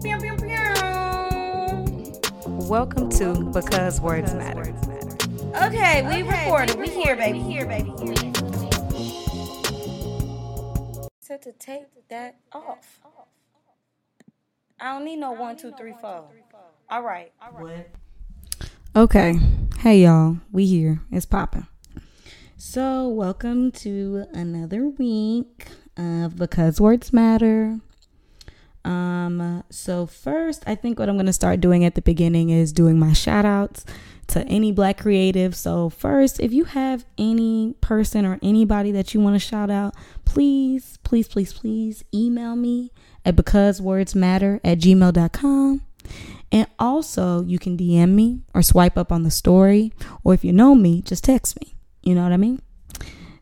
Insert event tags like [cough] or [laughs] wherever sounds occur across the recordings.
Pew, pew, pew. Welcome to Because Words Matter. Okay, we recorded. We here, baby. We Here, baby. Said to take that off. I don't need no one, two, three, four. All right. What? Okay. Hey y'all. We here. It's popping. So, welcome to another week of Because Words Matter. Um, so first, I think what I'm gonna start doing at the beginning is doing my shout outs to any black creative. So first, if you have any person or anybody that you want to shout out, please, please, please, please email me at becausewordsmatter at gmail.com. And also you can DM me or swipe up on the story. Or if you know me, just text me. You know what I mean?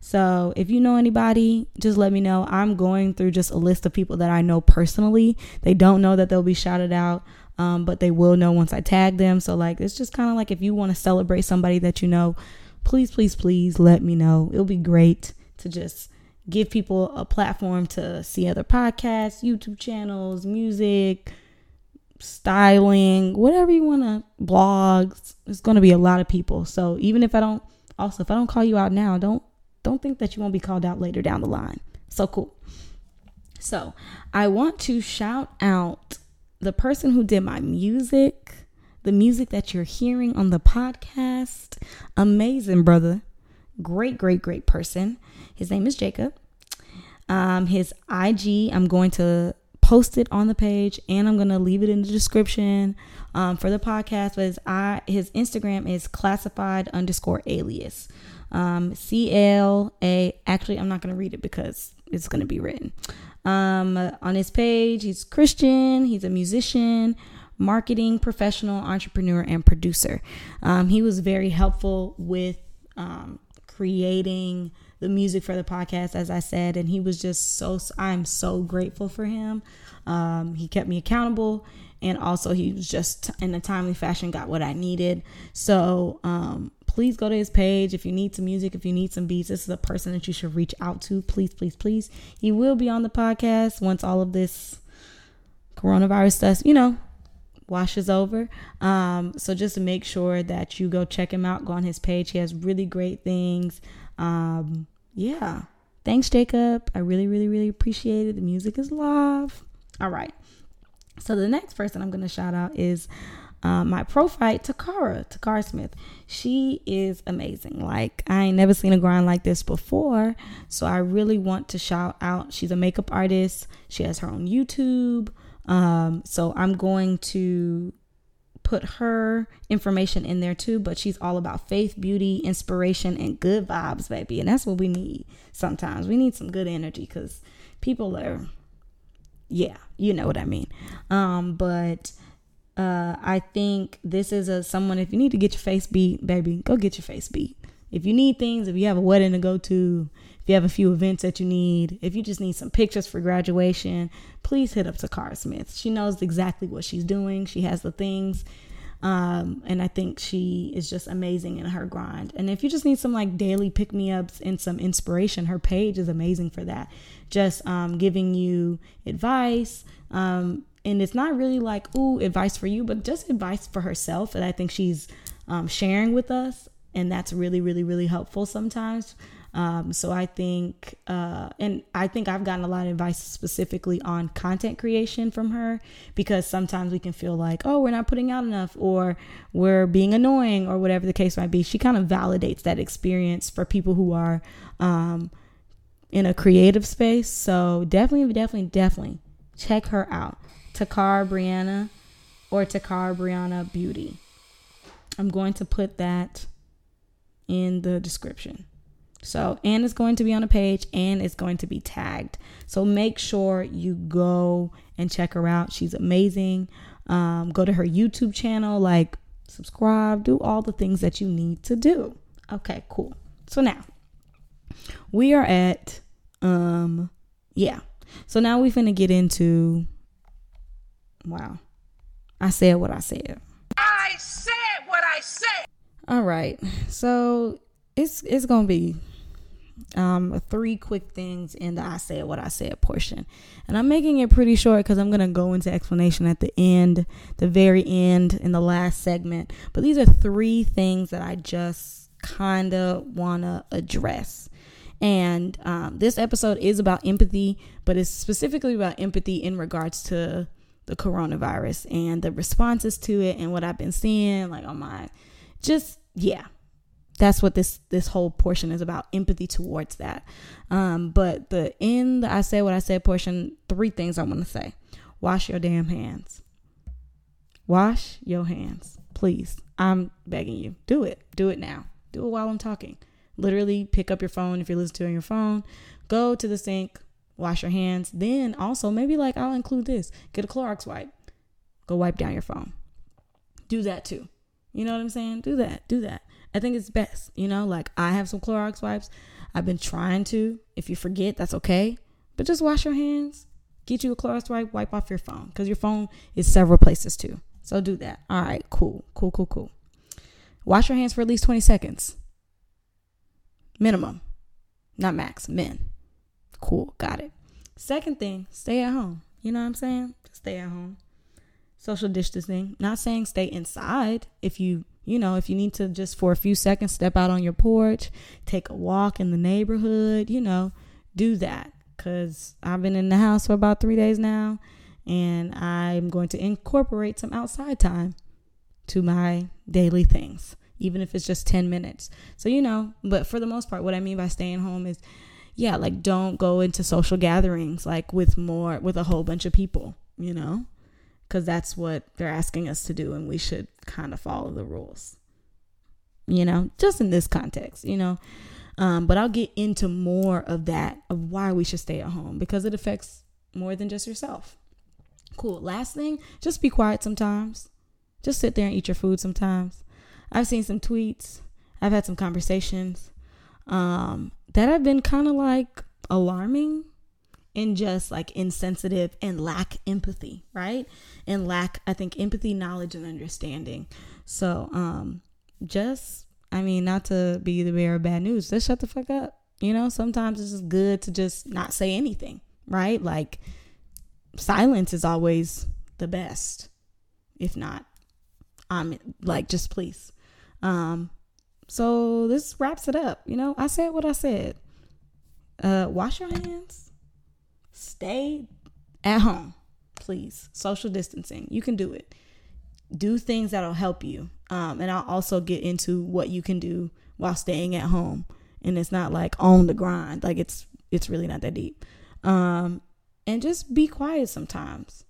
So if you know anybody, just let me know. I'm going through just a list of people that I know personally. They don't know that they'll be shouted out, um, but they will know once I tag them. So like it's just kind of like if you want to celebrate somebody that you know, please, please, please let me know. It'll be great to just give people a platform to see other podcasts, YouTube channels, music, styling, whatever you want to, blogs. It's going to be a lot of people. So even if I don't, also if I don't call you out now, don't don't think that you won't be called out later down the line. So cool. So, I want to shout out the person who did my music, the music that you're hearing on the podcast. Amazing, brother. Great, great, great person. His name is Jacob. Um, his IG, I'm going to post it on the page and I'm to leave it in the description um, for the podcast. But his, I, his Instagram is classified underscore alias. Um, C L A. Actually, I'm not to read it because it's to be written. Um, on his page, he's Christian, he's a musician, marketing professional, entrepreneur, and producer. Um, he was very helpful with um, creating the music for the podcast, as I said, and he was just so, I'm so grateful for him. Um, he kept me accountable and also he was just in a timely fashion got what I needed. So, um, please go to his page if you need some music, if you need some beats. This is a person that you should reach out to. Please, please, please. He will be on the podcast once all of this coronavirus stuff, you know, washes over. Um, so just make sure that you go check him out, go on his page. He has really great things. Um, yeah. Thanks, Jacob. I really, really, really appreciate it. The music is live. All right. So the next person I'm going to shout out is uh, my profile, Takara, Takara Smith. She is amazing. Like, I ain't never seen a grind like this before. So I really want to shout out. She's a makeup artist, she has her own YouTube. Um, so I'm going to put her information in there too, but she's all about faith, beauty, inspiration, and good vibes, baby. And that's what we need sometimes. We need some good energy because people are, yeah, you know what I mean. Um, but uh, I think this is a someone. If you need to get your face beat, baby, go get your face beat. If you need things, if you have a wedding to go to, if you have a few events that you need, if you just need some pictures for graduation, please hit up Takara Smith. She knows exactly what she's doing. She has the things. Um, and I think she is just amazing in her grind. And if you just need some like daily pick me ups and some inspiration, her page is amazing for that. Just um, giving you advice, um, and it's not really like ooh advice for you but just advice for herself that i think she's um, sharing with us and that's really really really helpful sometimes um, so i think uh, and i think i've gotten a lot of advice specifically on content creation from her because sometimes we can feel like oh we're not putting out enough or we're being annoying or whatever the case might be she kind of validates that experience for people who are um, in a creative space so definitely definitely definitely check her out Takara Brianna or Takara Brianna Beauty. I'm going to put that in the description. So, and it's going to be on a page and it's going to be tagged. So make sure you go and check her out. She's amazing. Um, go to her YouTube channel, like subscribe, do all the things that you need to do. Okay, cool. So now we are at, um, yeah. So now we're going to get into Wow. I said what I said. I said what I said. All right. So it's it's gonna be Um, three quick things in the I said what I said portion. And I'm making it pretty short because I'm going to go into explanation at the end, the very end, in the last segment. But these are three things that I just kind of want to address. And um, this episode is about empathy, but it's specifically about empathy in regards to the coronavirus and the responses to it and what I've been seeing, like on my, just yeah, that's what this this whole portion is about empathy towards that. Um but the in the i said what i said portion three things i want to say. Wash your damn hands. Wash your hands please. I'm begging you do it do it now. Do it while i'm talking. Literally pick up your phone if you're listening to it on your phone go to the sink wash your hands. Then also maybe like i'll include this get a clorox wipe. Go wipe down your phone. Do that too. You know what i'm saying? Do that do that I think it's best, you know, like I have some Clorox wipes. I've been trying to. If you forget, that's okay. But just wash your hands. Get you a Clorox wipe, wipe off your phone because your phone is several places too. So do that. All right, cool, cool, cool, cool. Wash your hands for at least 20 seconds. Minimum, not max, min. Cool, got it. Second thing, stay at home. You know what I'm saying? Stay at home. Social distancing. Not saying stay inside if you you know, if you need to just for a few seconds step out on your porch, take a walk in the neighborhood, you know, do that. Because I've been in the house for about three days now, and I'm going to incorporate some outside time to my daily things, even if it's just 10 minutes. So, you know, but for the most part, what I mean by staying home is, yeah, like don't go into social gatherings like with more, with a whole bunch of people, you know? because that's what they're asking us to do and we should kind of follow the rules you know just in this context you know. Um, but i'll get into more of that of why we should stay at home because it affects more than just yourself. Cool. Last thing just be quiet sometimes. Just sit there and eat your food sometimes. I've seen some tweets. I've had some conversations um, that have been kind of like alarming and just like insensitive and lack empathy, right? And lack, I think, empathy, knowledge, and understanding. So, um, just, I mean, not to be the bearer of bad news, just shut the fuck up. You know, sometimes it's just good to just not say anything, right? Like, silence is always the best. If not, I'm like, just please. Um, so this wraps it up. You know, I said what I said. Uh, wash your hands stay at home, please. Social distancing. You can do it. Do things that'll help you. Um, and I'll also get into what you can do while staying at home. And it's not like on the grind. Like it's it's really not that deep. Um, and just be quiet sometimes.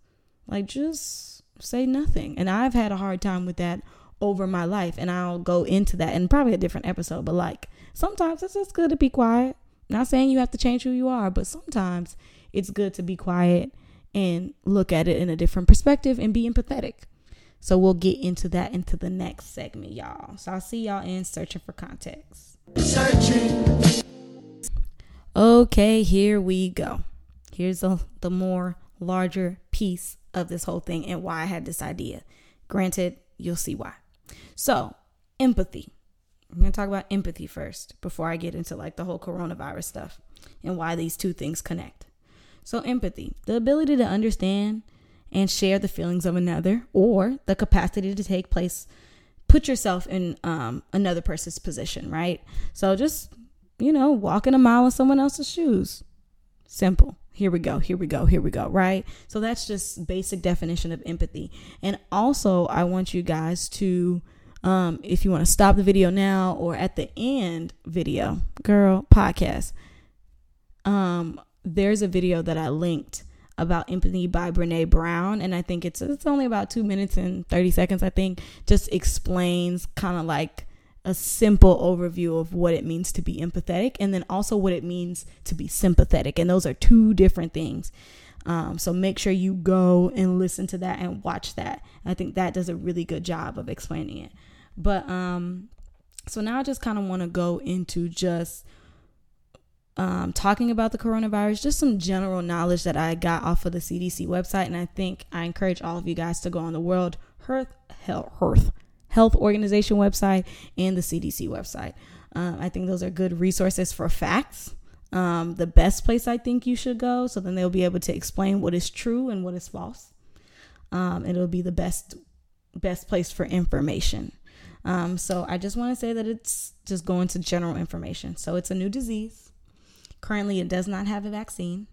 Like just say nothing. And I've had a hard time with that over my life and I'll go into that in probably a different episode, but like sometimes it's just good to be quiet. Not saying you have to change who you are, but sometimes it's good to be quiet and look at it in a different perspective and be empathetic. So we'll get into that into the next segment, y'all. So I'll see y'all in searching for context. Searching. Okay, here we go. Here's a, the more larger piece of this whole thing and why I had this idea. Granted, you'll see why. So, empathy. I'm going to talk about empathy first before I get into like the whole coronavirus stuff and why these two things connect. So, empathy, the ability to understand and share the feelings of another, or the capacity to take place, put yourself in um, another person's position, right? So, just, you know, walking a mile in someone else's shoes. Simple. Here we go. Here we go. Here we go. Right. So, that's just basic definition of empathy. And also, I want you guys to. Um, if you want to stop the video now or at the end video, girl, podcast, um, there's a video that I linked about empathy by Brene Brown, and I think it's it's only about two minutes and thirty seconds. I think just explains kind of like a simple overview of what it means to be empathetic, and then also what it means to be sympathetic, and those are two different things. Um, so make sure you go and listen to that and watch that. I think that does a really good job of explaining it. But um, so now I just kind of want to go into just um, talking about the coronavirus, just some general knowledge that I got off of the CDC website. And I think I encourage all of you guys to go on the World Health, Health, Health Organization website and the CDC website. Um, I think those are good resources for facts. Um, the best place I think you should go, so then they'll be able to explain what is true and what is false. Um, it'll be the best best place for information. Um, so I just want to say that it's just going to general information. So it's a new disease. Currently, it does not have a vaccine.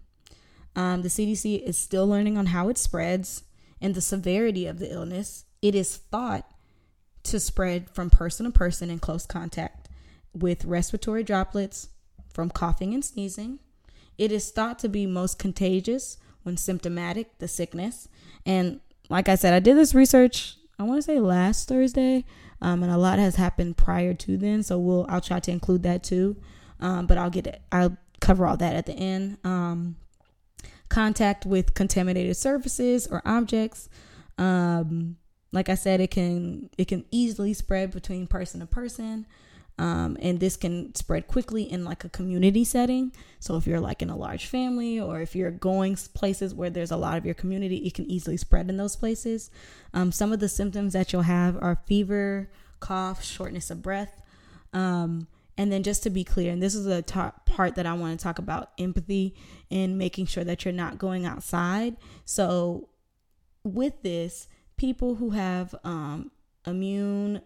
Um, the CDC is still learning on how it spreads and the severity of the illness. It is thought to spread from person to person in close contact with respiratory droplets from coughing and sneezing. It is thought to be most contagious when symptomatic, the sickness. And like I said, I did this research, I want to say last Thursday, um, and a lot has happened prior to then. So we'll I'll try to include that too. Um, but I'll get it. I'll cover all that at the end. Um, contact with contaminated surfaces or objects. Um, like I said, it can it can easily spread between person to person. Um, and this can spread quickly in like a community setting. So if you're like in a large family or if you're going places where there's a lot of your community, it can easily spread in those places. Um, some of the symptoms that you'll have are fever, cough, shortness of breath. Um, and then just to be clear, and this is the top part that I want to talk about empathy and making sure that you're not going outside. So with this, people who have um, immune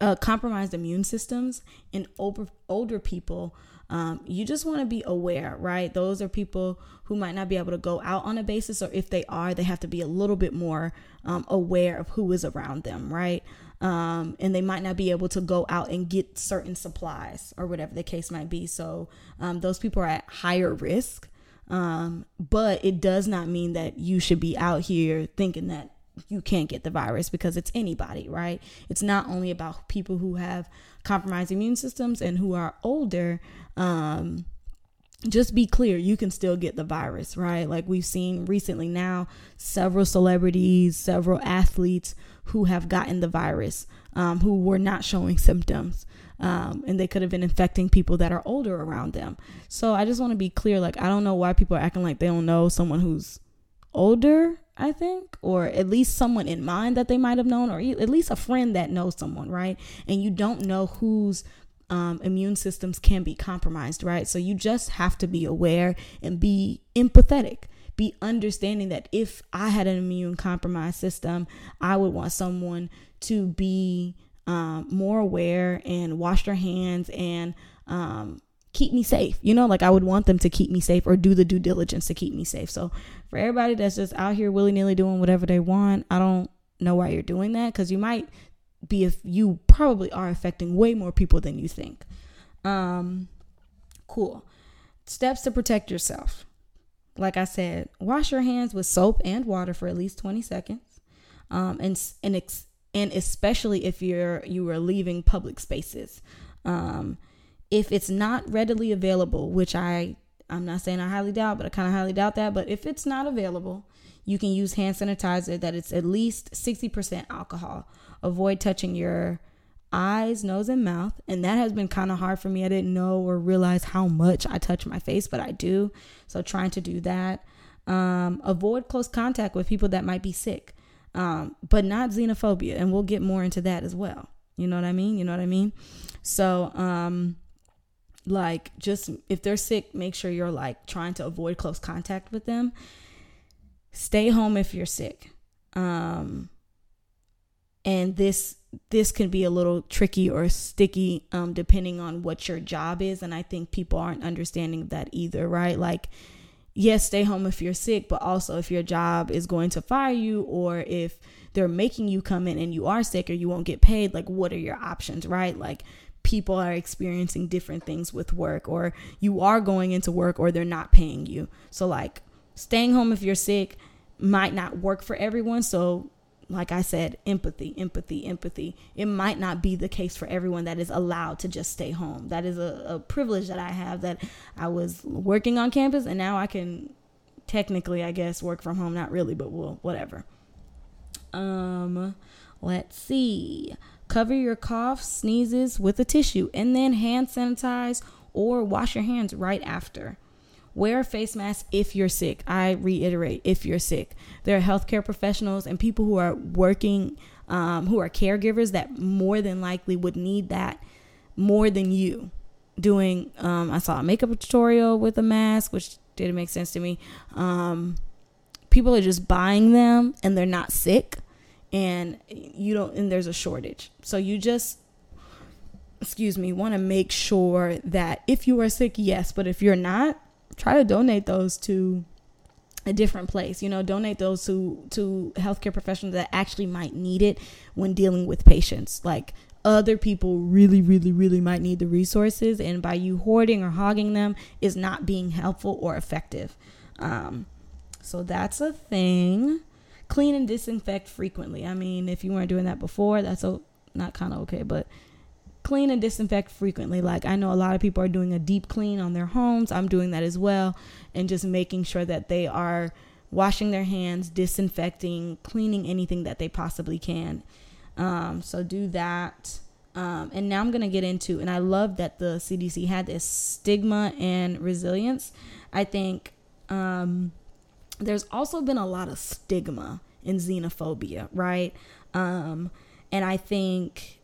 uh, compromised immune systems and older older people um, you just want to be aware right those are people who might not be able to go out on a basis or if they are they have to be a little bit more um, aware of who is around them right um, and they might not be able to go out and get certain supplies or whatever the case might be so um, those people are at higher risk um, but it does not mean that you should be out here thinking that you can't get the virus because it's anybody, right? It's not only about people who have compromised immune systems and who are older. Um, just be clear, you can still get the virus, right? Like we've seen recently now, several celebrities, several athletes who have gotten the virus, um, who were not showing symptoms. Um, and they could have been infecting people that are older around them. So I just want to be clear like, I don't know why people are acting like they don't know someone who's older I think, or at least someone in mind that they might have known, or at least a friend that knows someone, right? And you don't know whose um, immune systems can be compromised, right? So you just have to be aware and be empathetic, be understanding that if I had an immune compromised system, I would want someone to be um, more aware and wash their hands and um, keep me safe. You know, like I would want them to keep me safe or do the due diligence to keep me safe. So for everybody that's just out here willy nilly doing whatever they want, I don't know why you're doing that because you might be if you probably are affecting way more people than you think. Um, cool. Steps to protect yourself. Like I said, wash your hands with soap and water for at least 20 seconds. Um, and and ex- and especially if you're you are leaving public spaces. Um, if it's not readily available, which I I'm not saying I highly doubt, but I kind of highly doubt that, but if it's not available, you can use hand sanitizer that it's at least 60% alcohol. Avoid touching your eyes, nose, and mouth. And that has been kind of hard for me. I didn't know or realize how much I touch my face, but I do. So trying to do that. Um, avoid close contact with people that might be sick, um, but not xenophobia. And we'll get more into that as well. You know what I mean? You know what I mean? So, um, like just if they're sick make sure you're like trying to avoid close contact with them stay home if you're sick um and this this can be a little tricky or sticky um depending on what your job is and i think people aren't understanding that either right like yes stay home if you're sick but also if your job is going to fire you or if they're making you come in and you are sick or you won't get paid like what are your options right like people are experiencing different things with work or you are going into work or they're not paying you. So like staying home if you're sick might not work for everyone. So like I said, empathy, empathy, empathy. It might not be the case for everyone that is allowed to just stay home. That is a, a privilege that I have that I was working on campus and now I can technically, I guess, work from home. Not really, but well, whatever. Um, let's see. Cover your coughs, sneezes with a tissue and then hand sanitize or wash your hands right after. Wear a face mask if you're sick. I reiterate, if you're sick. There are healthcare professionals and people who are working, um, who are caregivers that more than likely would need that more than you doing um i saw a makeup tutorial with a mask which didn't make sense to me um people are just buying them and they're not sick and you don't and there's a shortage so you just excuse me want to make sure that if you are sick yes but if you're not try to donate those to a different place you know donate those to to healthcare professionals that actually might need it when dealing with patients. Like other people really really really might need the resources and by you hoarding or hogging them is not being helpful or effective. Um, so that's a thing. Clean and disinfect frequently. I mean if you weren't doing that before that's a, not kind of okay but clean and disinfect frequently like i know a lot of people are doing a deep clean on their homes i'm doing that as well and just making sure that they are washing their hands disinfecting cleaning anything that they possibly can um, so do that. Um, and now I'm going to get into, and I love that the CDC had this stigma and resilience. I think um, there's also been a lot of stigma in xenophobia, right? Um, and I think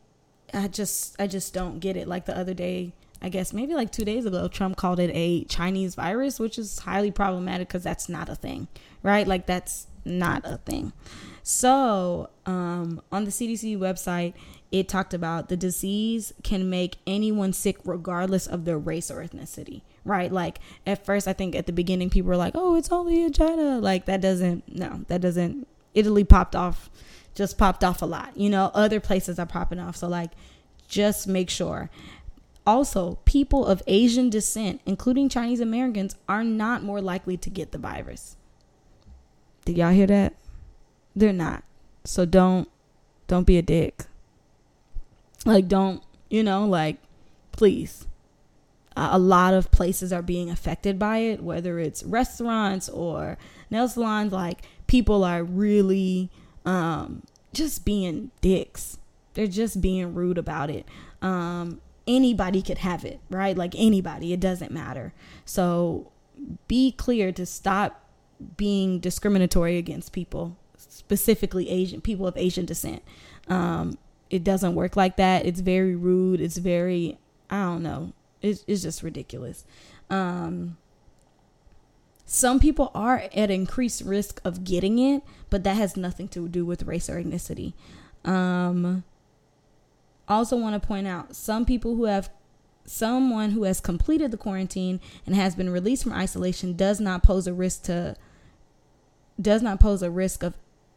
I just, I just don't get it. Like the other day, I guess maybe like two days ago, Trump called it a Chinese virus, which is highly problematic because that's not a thing, right? Like that's not a thing. So, um, on the CDC website, it talked about the disease can make anyone sick regardless of their race or ethnicity, right? Like, at first, I think at the beginning, people were like, oh, it's only in China. Like, that doesn't, no, that doesn't, Italy popped off, just popped off a lot. You know, other places are popping off. So, like, just make sure. Also, people of Asian descent, including Chinese Americans, are not more likely to get the virus. Did y'all hear that? They're not. So don't don't be a dick. Like don't, you know, like please. Uh, a lot of places are being affected by it, whether it's restaurants or nail salons like people are really um just being dicks. They're just being rude about it. Um anybody could have it, right? Like anybody, it doesn't matter. So be clear to stop being discriminatory against people specifically Asian people of Asian descent. Um, it doesn't work like that. It's very rude. It's very I don't know. It's it's just ridiculous. Um, some people are at increased risk of getting it, but that has nothing to do with race or ethnicity. Um, also want to point out some people who have someone who has completed the quarantine and has been released from isolation does not pose a risk to does not pose a risk of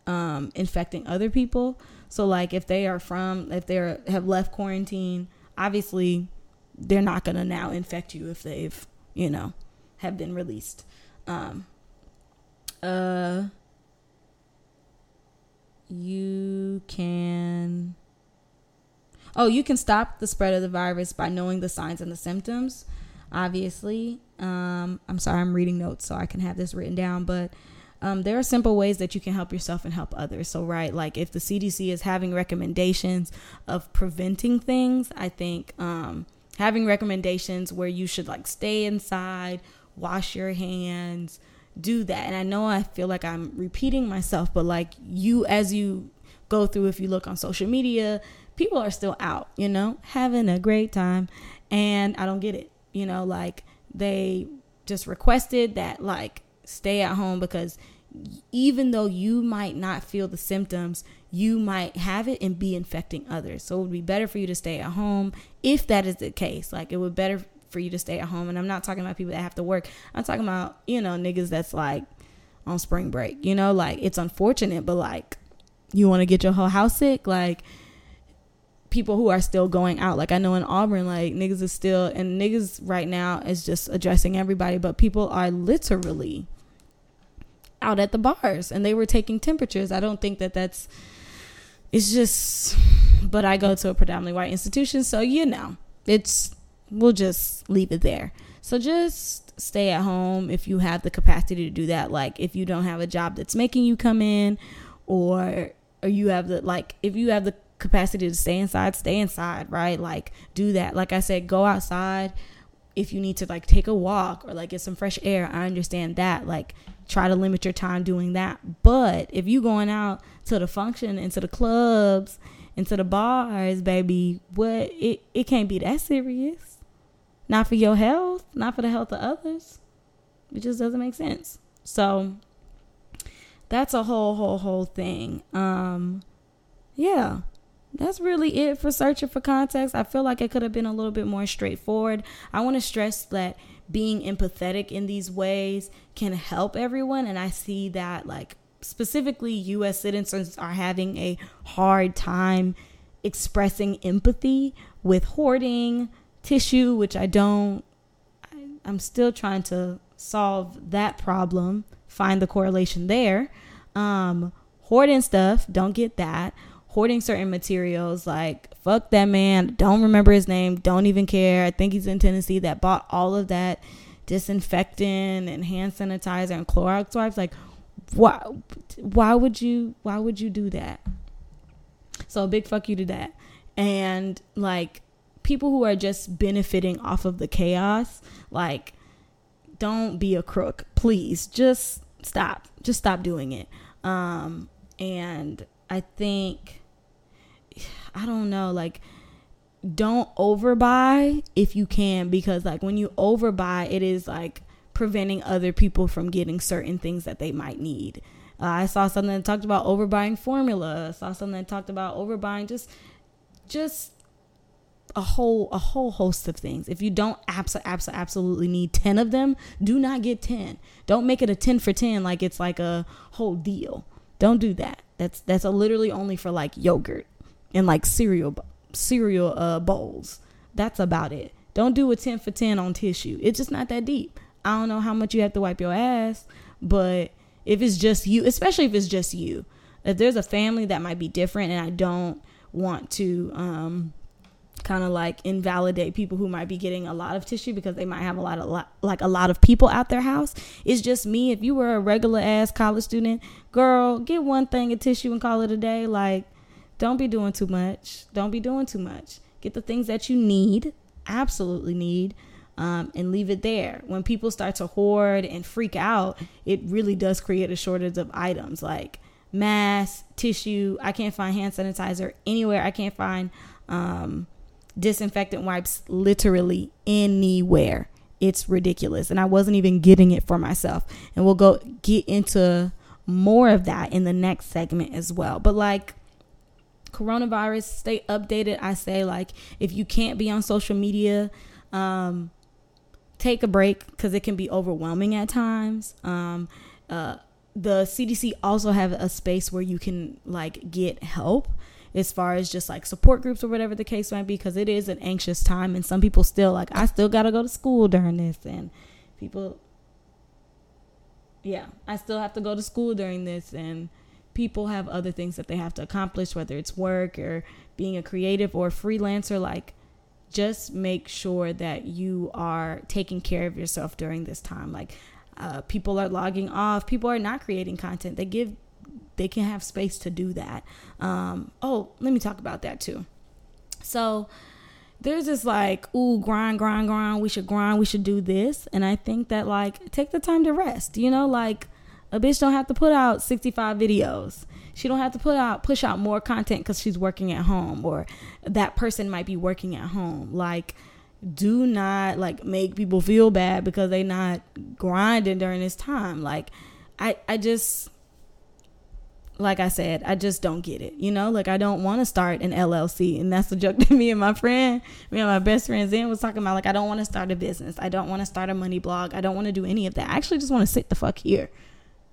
um, infecting other people. So like if they are from if they are, have left quarantine, obviously they're not gonna now infect you if they've you know have been released. Um, uh, you can. Oh, you can stop the spread of the virus by knowing the signs and the symptoms. Obviously, um, I'm sorry, I'm reading notes so I can have this written down, but um, there are simple ways that you can help yourself and help others. So, right, like if the CDC is having recommendations of preventing things, I think um, having recommendations where you should like stay inside, wash your hands, do that. And I know I feel like I'm repeating myself, but like you, as you go through, if you look on social media, people are still out, you know, having a great time. And I don't get it, you know, like they just requested that, like, stay at home because even though you might not feel the symptoms, you might have it and be infecting others. So it would be better for you to stay at home if that is the case. Like it would better for you to stay at home. And I'm not talking about people that have to work. I'm talking about, you know, niggas that's like on spring break. You know, like it's unfortunate, but like you want to get your whole house sick, like people who are still going out. Like I know in Auburn, like niggas is still and niggas right now is just addressing everybody, but people are literally out at the bars and they were taking temperatures. I don't think that that's it's just but I go to a predominantly white institution, so you know, it's we'll just leave it there. So just stay at home if you have the capacity to do that. Like if you don't have a job that's making you come in or or you have the like if you have the capacity to stay inside, stay inside, right? Like do that. Like I said, go outside if you need to like take a walk or like get some fresh air. I understand that. Like try to limit your time doing that. But if you going out to the function and to the clubs into the bars, baby, what it, it can't be that serious. Not for your health, not for the health of others. It just doesn't make sense. So that's a whole, whole, whole thing. Um, yeah, that's really it for searching for context. I feel like it could have been a little bit more straightforward. I want to stress that being empathetic in these ways can help everyone, and I see that like specifically US citizens are having a hard time expressing empathy with hoarding tissue, which I don't, I, I'm still trying to solve that problem, find the correlation there. Um, hoarding stuff, don't get that. Hoarding certain materials, like fuck that man, don't remember his name, don't even care. I think he's in Tennessee that bought all of that disinfectant and hand sanitizer and Clorox wipes. Like, why why would you why would you do that so a big fuck you to that and like people who are just benefiting off of the chaos like don't be a crook please just stop just stop doing it um and i think i don't know like don't overbuy if you can because like when you overbuy it is like preventing other people from getting certain things that they might need. Uh, I saw something that talked about overbuying formula. I saw something that talked about overbuying just just a whole a whole host of things. If you don't abs- abs- absolutely need 10 of them, do not get 10. Don't make it a 10 for 10 like it's like a whole deal. Don't do that. That's that's literally only for like yogurt and like cereal cereal uh, bowls. That's about it. Don't do a 10 for 10 on tissue. It's just not that deep. I don't know how much you have to wipe your ass, but if it's just you, especially if it's just you, if there's a family that might be different, and I don't want to um, kind of like invalidate people who might be getting a lot of tissue because they might have a lot of like a lot of people out their house. It's just me. If you were a regular ass college student, girl, get one thing of tissue and call it a day. Like, don't be doing too much. Don't be doing too much. Get the things that you need, absolutely need um, and leave it there. When people start to hoard and freak out, it really does create a shortage of items like masks, tissue. I can't find hand sanitizer anywhere. I can't find um, disinfectant wipes literally anywhere. It's ridiculous. And I wasn't even getting it for myself. And we'll go get into more of that in the next segment as well. But like, coronavirus stay updated i say like if you can't be on social media um take a break because it can be overwhelming at times. Um, uh, the CDC also have a space where you can like get help as far as just like support groups or whatever the case might be because it is an anxious time and some people still like I still got to go to school during this and people yeah, I still have to go to school during this and people have other things that they have to accomplish whether it's work or being a creative or a freelancer like just make sure that you are taking care of yourself during this time. Like uh, people are logging off, people are not creating content. They give, they can have space to do that. Um, oh, let me talk about that too. So there's this like, ooh, grind, grind, grind. We should grind. We should do this. And I think that like take the time to rest. You know, like a bitch don't have to put out 65 videos she don't have to put out push out more content because she's working at home or that person might be working at home like do not like make people feel bad because they not grinding during this time like i i just like I said, I just don't get it. You know, like I don't want to start an LLC. And that's the joke [laughs] that me and my friend, me and my best friend Zen was talking about. Like, I don't want to start a business. I don't want to start a money blog. I don't want to do any of that. I actually just want to sit the fuck here.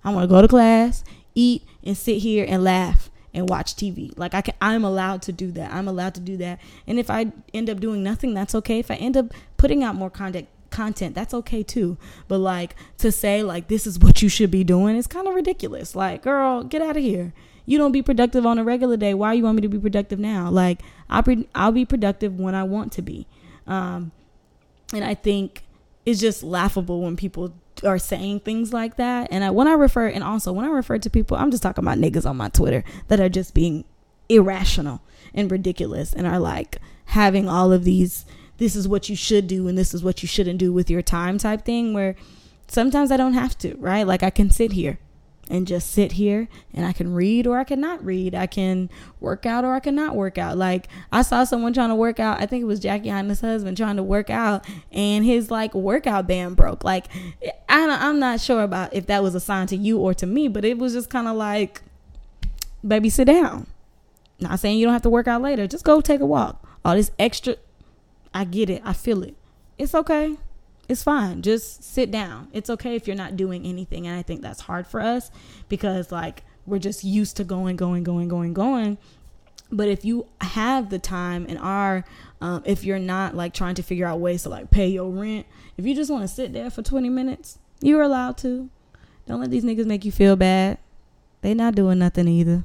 I want to go to class, eat, and sit here and laugh and watch TV. Like I can I'm allowed to do that. I'm allowed to do that. And if I end up doing nothing, that's okay. If I end up putting out more content content, that's okay too. But like to say like this is what you should be doing is kind of ridiculous. Like, girl, get out of here. You don't be productive on a regular day. Why you want me to be productive now? Like I'll be I'll be productive when I want to be. Um and I think it's just laughable when people are saying things like that. And I, when I refer, and also when I refer to people, I'm just talking about niggas on my Twitter that are just being irrational and ridiculous and are like having all of these, this is what you should do and this is what you shouldn't do with your time type thing where sometimes I don't have to, right? Like I can sit here. and just sit here and I can read or I cannot read. I can work out or I cannot work out. Like I saw someone trying to work out. I think it was Jackie Aina's husband trying to work out and his like workout band broke. Like I, I'm not sure about if that was a sign to you or to me, but it was just kind of like, baby, sit down. Not saying you don't have to work out later. Just go take a walk. All this extra, I get it. I feel it. It's okay it's fine. Just sit down. It's okay if you're not doing anything. And I think that's hard for us because, like, we're just used to going, going, going, going, going. But if you have the time and are, um, if you're not like trying to figure out ways to like pay your rent, if you just want to sit there for 20 minutes, you're allowed to. Don't let these niggas make you feel bad. They not doing nothing either.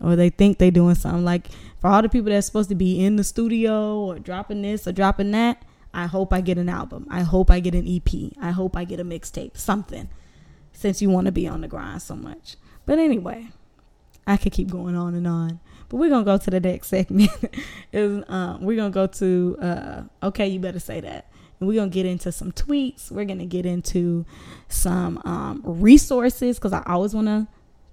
Or they think they doing something. Like for all the people that's supposed to be in the studio or dropping this or dropping that, I hope I get an album. I hope I get an EP. I hope I get a mixtape, something, since you want to be on the grind so much. But anyway, I could keep going on and on. But we're gonna go to the next segment. [laughs] Is um, we're gonna go to uh, okay, you better say that. And we're gonna get into some tweets. We're gonna get into some um, resources because I always wanna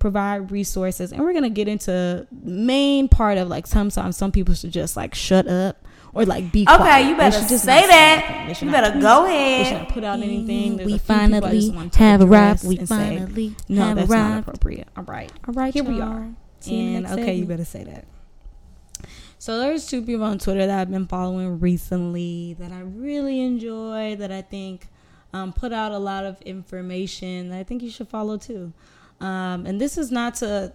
provide resources, and we're gonna get into main part of like sometimes some people should just like shut up or like be okay. Quiet. You better just say that. You better go ahead. They shouldn't put out anything. There's we finally have arrived. We finally say, no, that's arrived. not appropriate. All right, all right. Here y'all. we are. and okay, segment. you better say that. So there's two people on Twitter that I've been following recently that I really enjoy. That I think um, put out a lot of information that I think you should follow too. Um, and this is not to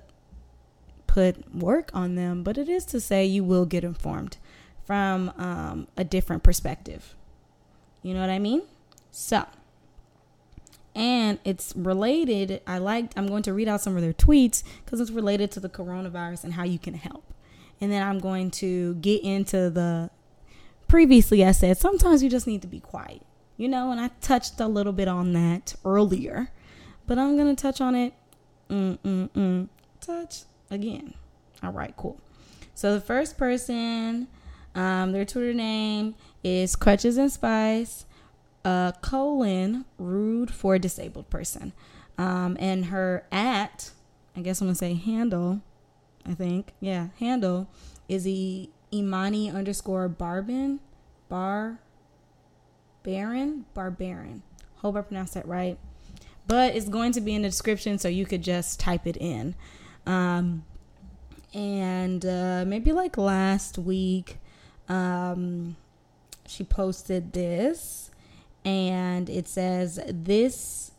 put work on them, but it is to say you will get informed from um, a different perspective. You know what I mean? So, and it's related. I like. I'm going to read out some of their tweets because it's related to the coronavirus and how you can help. And then I'm going to get into the. Previously, I said sometimes you just need to be quiet, you know, and I touched a little bit on that earlier, but I'm gonna touch on it. Mm mm mm. Touch again. All right, cool. So the first person um, their Twitter name is Crutches and Spice, uh, colon, rude for a disabled person. Um, and her at, I guess I'm going to say handle, I think. Yeah, handle is the Imani underscore Barbin, Bar, Baron, Barbarin. Hope I pronounced that right. But it's going to be in the description so you could just type it in. Um, and uh, maybe like last week, um, she posted this and it says this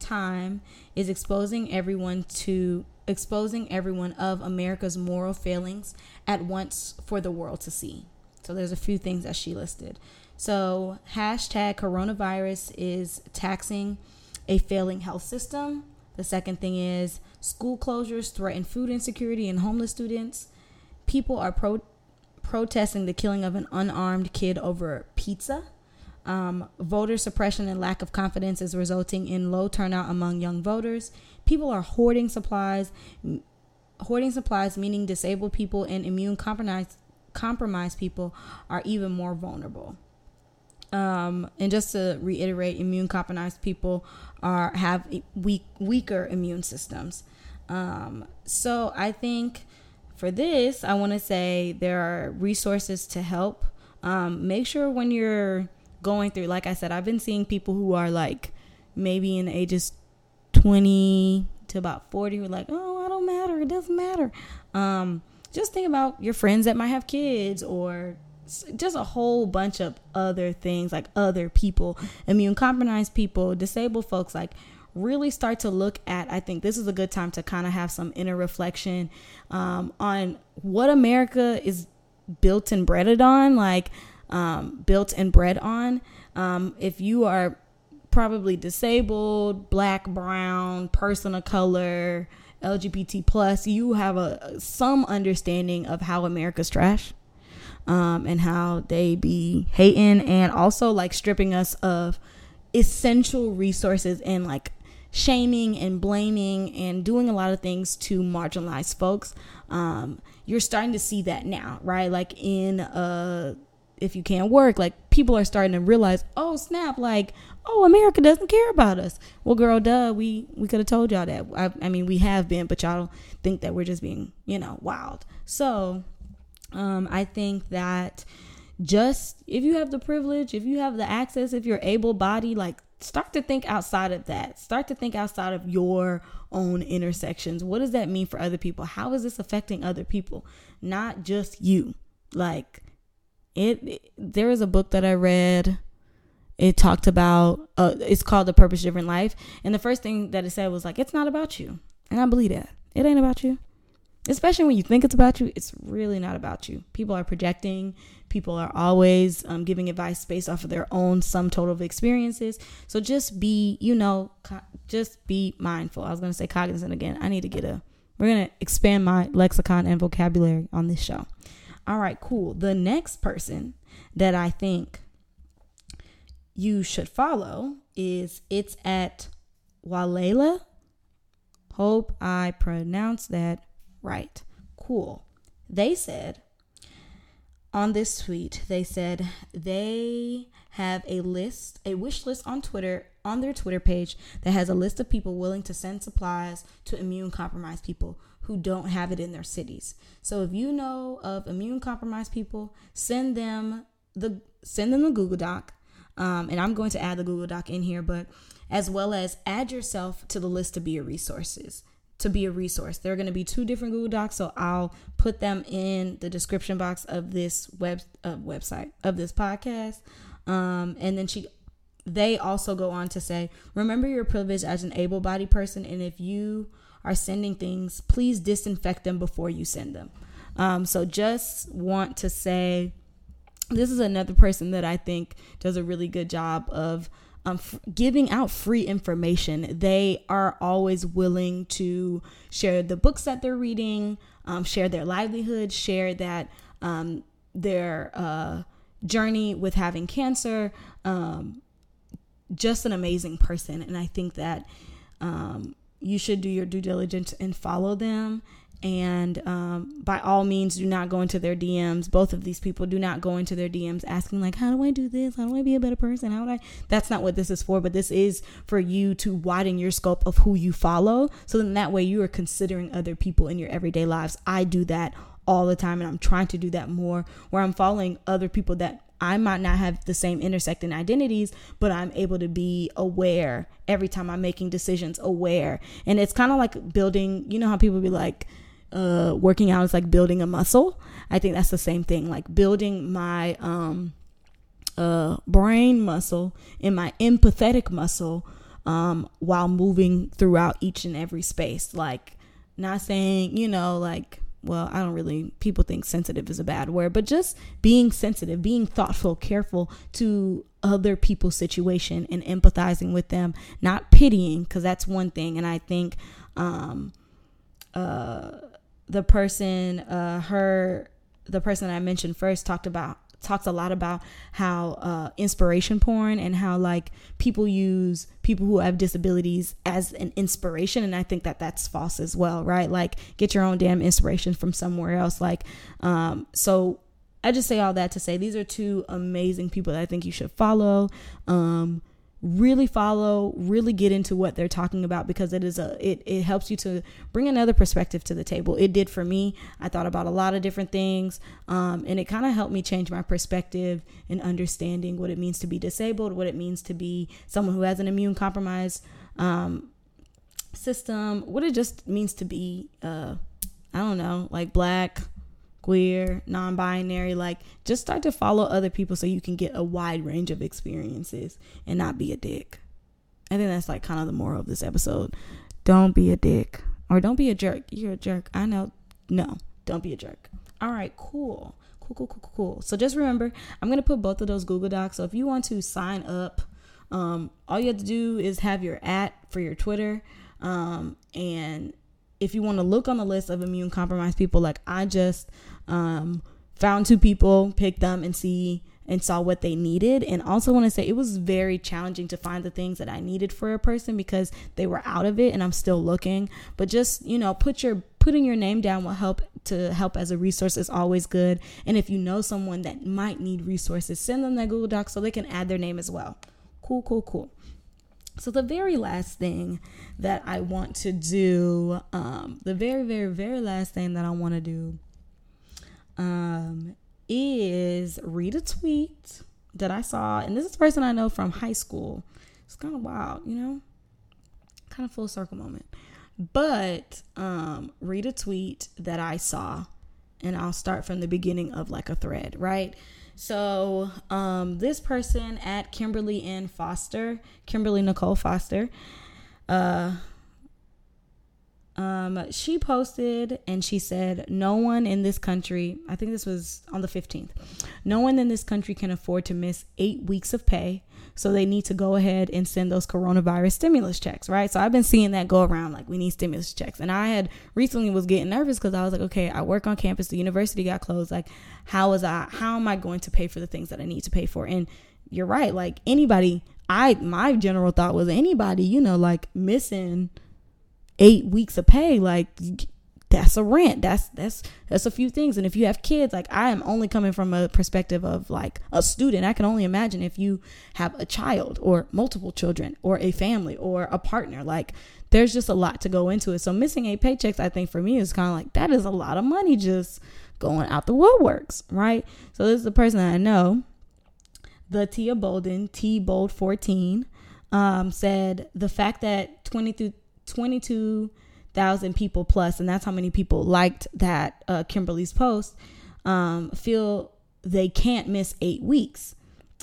time is exposing everyone to exposing everyone of America's moral failings at once for the world to see. So there's a few things that she listed. So hashtag coronavirus is taxing a failing health system. The second thing is school closures threaten food insecurity and homeless students. People are pro- protesting the killing of an unarmed kid over pizza. Um, voter suppression and lack of confidence is resulting in low turnout among young voters. People are hoarding supplies, hoarding supplies, meaning disabled people and immune compromised compromised people are even more vulnerable. Um, and just to reiterate, immune compromised people are have weak weaker immune systems. Um, so I think for this, I want to say there are resources to help. Um, make sure when you're going through, like I said, I've been seeing people who are like maybe in the ages 20 to about 40 who are like, oh, I don't matter. It doesn't matter. Um, just think about your friends that might have kids or just a whole bunch of other things like other people, immune compromised people, disabled folks. Like, really start to look at i think this is a good time to kind of have some inner reflection um, on what america is built and bred on like um, built and bred on um, if you are probably disabled black brown person of color lgbt plus you have a some understanding of how america's trash um, and how they be hating and also like stripping us of essential resources and like shaming and blaming and doing a lot of things to marginalize folks. Um, you're starting to see that now, right? Like in uh if you can't work, like people are starting to realize, oh snap, like oh America doesn't care about us. Well, girl, duh, we we could have told y'all that. I, I mean, we have been, but y'all think that we're just being, you know, wild. So, um, I think that just if you have the privilege, if you have the access, if you're able bodied, like start to think outside of that. Start to think outside of your own intersections. What does that mean for other people? How is this affecting other people? Not just you. Like it, it there is a book that I read it talked about uh, it's called the purpose driven life and the first thing that it said was like it's not about you and i believe that it ain't about you especially when you think it's about you it's really not about you. People are projecting. People are always um, giving advice based off of their own sum total of experiences. So just be you know co- just be mindful. I was going to say cognizant again. I need to get a we're going to expand my lexicon and vocabulary on this show. All right cool. The next person that i think you should follow is it's at Walela. Hope I pronounced that right. Cool. They said on this tweet, they said they have a list, a wish list on Twitter, on their Twitter page that has a list of people willing to send supplies to immune compromised people who don't have it in their cities. So if you know of immune compromised people, send them the send them the Google Doc um, and I'm going to add the Google Doc in here, but as well as add yourself to the list to be a resources to be a resource. There are going to be two different Google Docs, so I'll put them in the description box of this web uh, website of this podcast. Um, and then she, they also go on to say, remember your privilege as an able-bodied person, and if you are sending things, please disinfect them before you send them. Um, so just want to say this is another person that I think does a really good job of um, f- giving out free information. They are always willing to share the books that they're reading, um, share their livelihood, share that um, their uh, journey with having cancer. Um, just an amazing person, and I think that um, you should do your due diligence and follow them and um, by all means do not go into their dms both of these people do not go into their dms asking like how do i do this? How do i be a better person? How do i that's not what this is for but this is for you to widen your scope of who you follow so then that way you are considering other people in your everyday lives. I do that all the time and i'm trying to do that more where i'm following other people that I might not have the same intersecting identities, but I'm able to be aware every time I'm making decisions, aware. And it's kind of like building, you know, how people be like, uh, working out is like building a muscle. I think that's the same thing, like building my um, uh, brain muscle and my empathetic muscle um, while moving throughout each and every space. Like, not saying, you know, like, well, I don't really, people think sensitive is a bad word, but just being sensitive, being thoughtful, careful to other people's situation and empathizing with them, not pitying, because that's one thing. And I think, um, uh, the person, uh, her, the person I mentioned first talked about talks a lot about how uh, inspiration porn and how like people use people who have disabilities as an inspiration. And i think that that's false as well right? Like get your own damn inspiration from somewhere else. Like um so i just say all that to say these are two amazing people that i think you should follow. Um really follow really get into what they're talking about because it is a it, it helps you to bring another perspective to the table. It did for me. I thought about a lot of different things um, and it kind of helped me change my perspective and understanding what it means to be disabled what it means to be someone who has an immune compromised um, system what it just means to be uh, i don't know like black queer, non binary. Like, just start to follow other people so you can get a wide range of experiences and not be a dick. I think that's like kind of the moral of this episode. Don't be a dick or don't be a jerk. You're a jerk. I know. No, don't be a jerk. All right, cool. Cool, cool, cool, cool. So just remember, I'm going to put both of those Google Docs. So if you want to sign up, um, all you have to do is have your at for your Twitter. Um, and if you want to look on the list of immune compromised people, like I just um, found two people, picked them, and see and saw what they needed. And also want to say it was very challenging to find the things that I needed for a person because they were out of it and I'm still looking. But just, you know, put your putting your name down will help to help as a resource is always good. And if you know someone that might need resources, send them that Google Doc so they can add their name as well. Cool, cool, cool. So the very last thing that I want to do, um, the very, very, very last thing that I want to do, um, is read a tweet that I saw, and this is a person I know from high school. It's kind of wild, you know, kind of full circle moment. But um, read a tweet that I saw, and I'll start from the beginning of like a thread, right? So um, this person at Kimberly N. Foster, Kimberly Nicole Foster, uh, um, she posted and she said, No one in this country, I think this was on the 15th, no one in this country can afford to miss eight weeks of pay. So they need to go ahead and send those coronavirus stimulus checks, right? So I've been seeing that go around like we need stimulus checks. And I had recently was getting nervous because I was like, okay, I work on campus, the university got closed. Like, how is I how am I going to pay for the things that I need to pay for? And you're right, like anybody, I my general thought was anybody, you know, like missing eight weeks of pay, like that's a rent. That's that's that's a few things. And if you have kids, like I am only coming from a perspective of like a student. I can only imagine if you have a child or multiple children or a family or a partner. Like there's just a lot to go into it. So missing eight paychecks, I think for me is kind of like that is a lot of money just going out the woodworks, right? So this is the person I know. The Tia Bolden, T Bold 14, um, said the fact that 20 through 22,000 people plus, and that's how many people liked that uh, Kimberly's post, um, feel they can't miss eight weeks.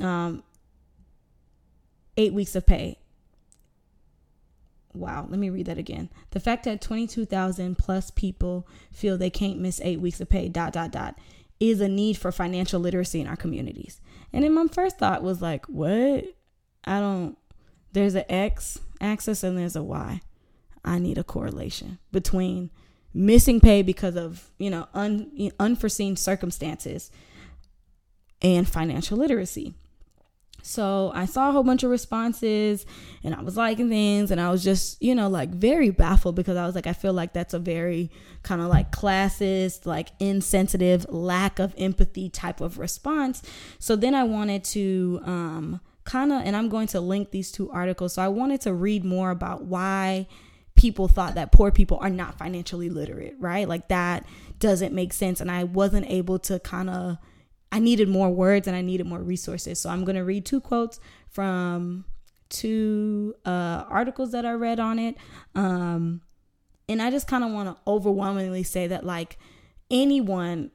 Um, eight weeks of pay. Wow, let me read that again. The fact that 22,000 plus people feel they can't miss eight weeks of pay, dot, dot, dot, is a need for financial literacy in our communities. And then my first thought was like, what? I don't, there's an X axis and there's a Y. I need a correlation between missing pay because of, you know, un, unforeseen circumstances and financial literacy. So I saw a whole bunch of responses and I was liking things and I was just, you know, like very baffled because I was like, I feel like that's a very kind of like classist, like insensitive, lack of empathy type of response. So then I wanted to um kind of and I'm going to link these two articles. So I wanted to read more about why people thought that poor people are not financially literate, right? Like that doesn't make sense. And I wasn't able to kind of, I needed more words and I needed more resources. So I'm going to read two quotes from two uh, articles that I read on it. Um, and I just kind of want to overwhelmingly say that, like, anyone,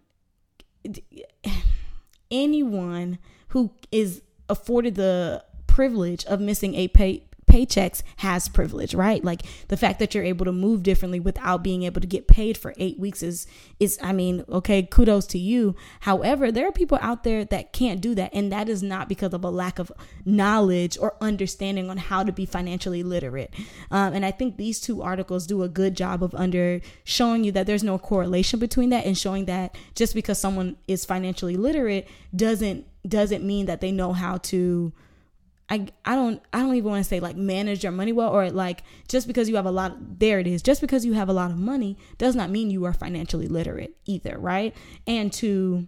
anyone who is afforded the privilege of missing a pay paychecks has privilege, right? Like the fact that you're able to move differently without being able to get paid for eight weeks is is I mean, okay, kudos to you. However, there are people out there that can't do that, and that is not because of a lack of knowledge or understanding on how to be financially literate. Um, and I think these two articles do a good job of under showing you that there's no correlation between that and showing that just because someone is financially literate doesn't doesn't mean that they know how to I I don't I don't even want to say like manage your money well or like just because you have a lot there it is just because you have a lot of money does not mean you are financially literate either right? And to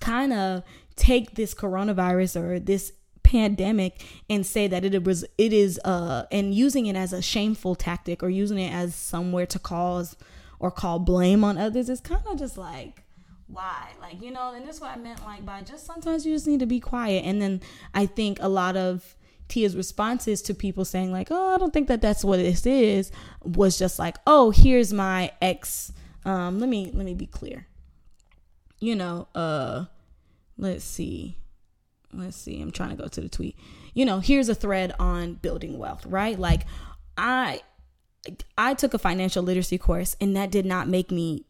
kind of take this coronavirus or this pandemic and say that it was it is uh and using it as a shameful tactic or using it as somewhere to cause or call blame on others is kind of just like why? Like you know and this is what i meant like by just sometimes you just need to be quiet. And then i think a lot of tia's responses to people saying like oh i don't think that that's what this is was just like oh here's my ex um let me let me be clear. You know uh let's see let's see i'm trying to go to the tweet. You know here's a thread on building wealth right? Like i i took a financial literacy course and that did not make me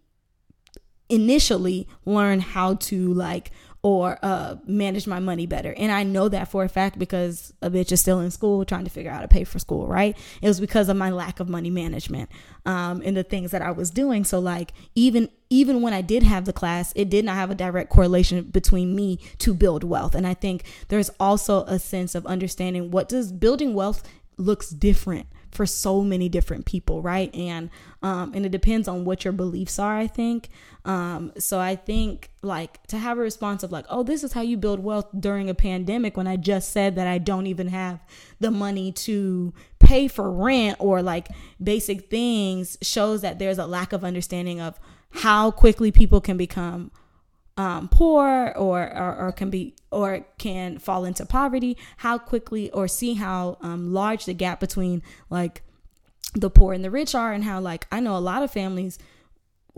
initially learn how to like or uh, manage my money better. And I know that for a fact because a bitch is still in school trying to figure out how to pay for school, right? It was because of my lack of money management um, and the things that I was doing. So like even even when I did have the class, it did not have a direct correlation between me to build wealth. And I think there's also a sense of understanding what does building wealth looks different for so many different people, right? And um, and it depends on what your beliefs are, I think. Um, so I think like to have a response of like, oh, this is how you build wealth during a pandemic when I just said that I don't even have the money to pay for rent or like basic things shows that there's a lack of understanding of how quickly people can become um, poor or, or, or can be or can fall into poverty how quickly or see how um, large the gap between like the poor and the rich are and how like i know a lot of families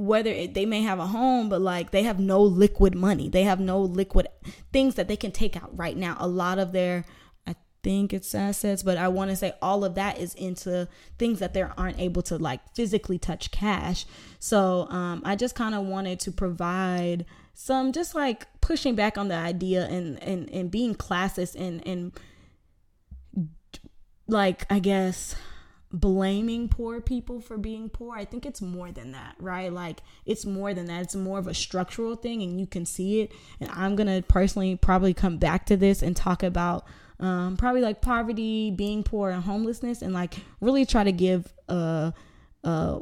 whether it, they may have a home but like they have no liquid money. They have no liquid things that they can take out right now. A lot of their i think it's assets but i want to say all of that is into things that they aren't able to like physically touch cash. So um, i just kind of wanted to provide some just like pushing back on the idea and and, and being classist and and like i guess blaming poor people for being poor. I think it's more than that, right? Like it's more than that. It's more of a structural thing and you can see it. And I'm going to personally probably come back to this and talk about um, probably like poverty, being poor and homelessness and like really try to give a, a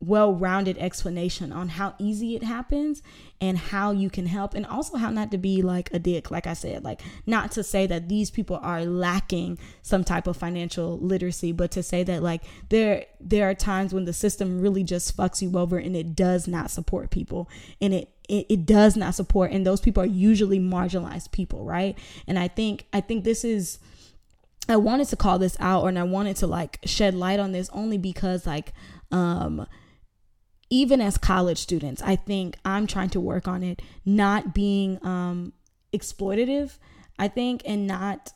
well-rounded explanation on how easy it happens and how you can help and also how not to be like a dick like i said. Like not to say that these people are lacking some type of financial literacy but to say that like there there are times when the system really just fucks you over and it does not support people. And it it, it does not support and those people are usually marginalized people right? And i think i think this is I wanted to call this out and I wanted to like shed light on this only because like um even as college students, I think I'm trying to work on it, not being um, exploitative, I think, and not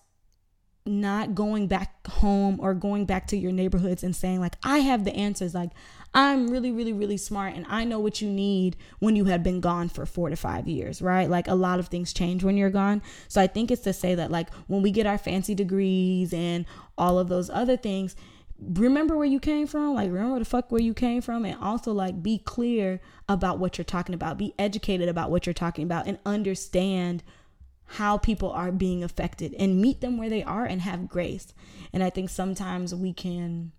not going back home or going back to your neighborhoods and saying like I have the answers. Like I'm really really really smart and I know what you need when you have been gone for 4 to 5 years right? Like a lot of things change when you're gone. So I think it's to say that like when we get our fancy degrees and all of those other things remember where you came from? Like remember the fuck where you came from? And also like be clear about what you're talking about. Be educated about what you're talking about and understand how people are being affected and meet them where they are and have grace. And i think sometimes we can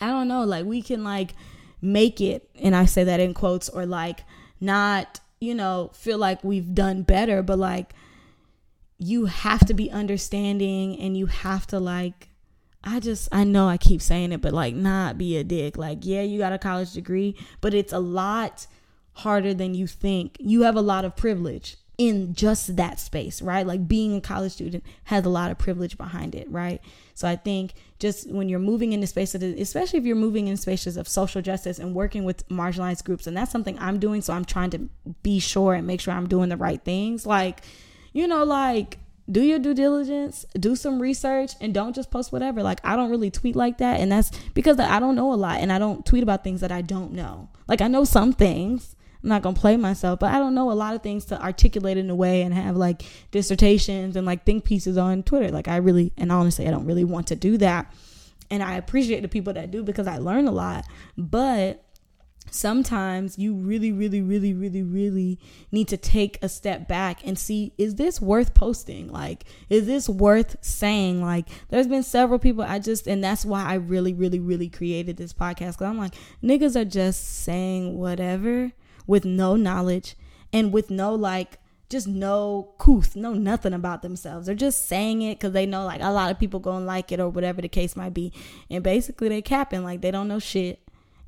i don't know like we can like make it and i say that in quotes or like not you know feel like we've done better but like you have to be understanding and you have to like I just I know I keep saying it, but like not be a dick. Like, yeah, you got a college degree, but it's a lot harder than you think. You have a lot of privilege in just that space, right? Like being a college student has a lot of privilege behind it, right? So I think just when you're moving into spaces, especially if you're moving in spaces of social justice and working with marginalized groups, and that's something I'm doing. So I'm trying to be sure and make sure I'm doing the right things. Like, you know, like do your due diligence, do some research, and don't just post whatever. Like, I don't really tweet like that. And that's because I don't know a lot and I don't tweet about things that I don't know. Like, I know some things. I'm not going to play myself, but I don't know a lot of things to articulate in a way and have like dissertations and like think pieces on Twitter. Like, I really, and honestly, I don't really want to do that. And I appreciate the people that do because I learn a lot. But sometimes you really, really, really, really, really need to take a step back and see is this worth posting? Like, is this worth saying? Like, there's been several people I just, and that's why I really, really, really created this podcast. Cause I'm like, niggas are just saying whatever with no knowledge and with no like, just no couth, no nothing about themselves. They're just saying it because they know like a lot of people gonna like it or whatever the case might be. And basically they capping like they don't know shit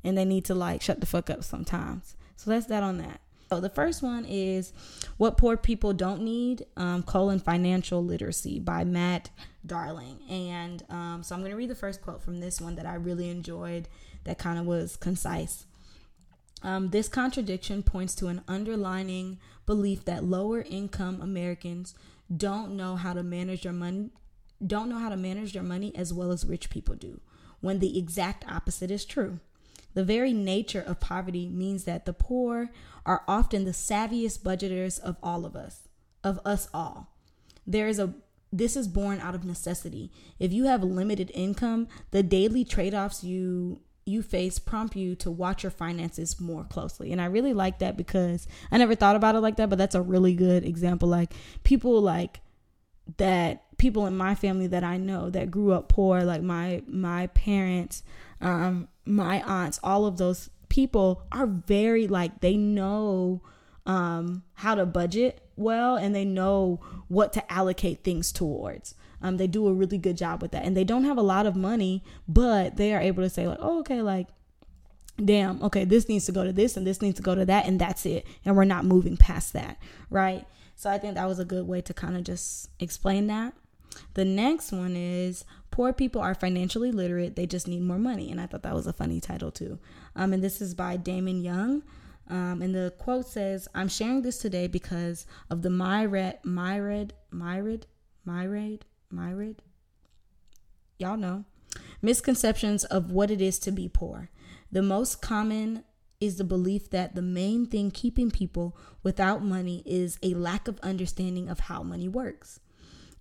and they need to like shut the fuck up sometimes. So that's that on that. So the first one is What Poor People Don't Need, um, colon financial literacy by Matt Darling. And um, so I'm going to read the first quote from this one that I really enjoyed that kind of was concise. Um, this contradiction points to an underlining belief that lower income Americans don't know how to manage their money don't know how to manage their money as well as rich people do, when the exact opposite is true. The very nature of poverty means that the poor are often the savviest budgeters of all of us, of us all. There is a this is born out of necessity. If you have limited income, the daily trade-offs you you face prompt you to watch your finances more closely. And I really like that because I never thought about it like that, but that's a really good example like people like that people in my family that I know that grew up poor, like my my parents, um, my aunts, all of those people are very like they know um, how to budget well and they know what to allocate things towards. Um, they do a really good job with that, and they don't have a lot of money, but they are able to say like, oh, okay, like damn, okay, this needs to go to this and this needs to go to that, and that's it. And we're not moving past that, right? So I think that was a good way to kind of just explain that. The next one is Poor People Are Financially Literate, They Just Need More Money. And I thought that was a funny title too. Um, and this is by Damon Young. Um, and the quote says, I'm sharing this today because of the Myred, Myred, Myred, Myred, Myred, y'all know, misconceptions of what it is to be poor. The most common is the belief that the main thing keeping people without money is a lack of understanding of how money works.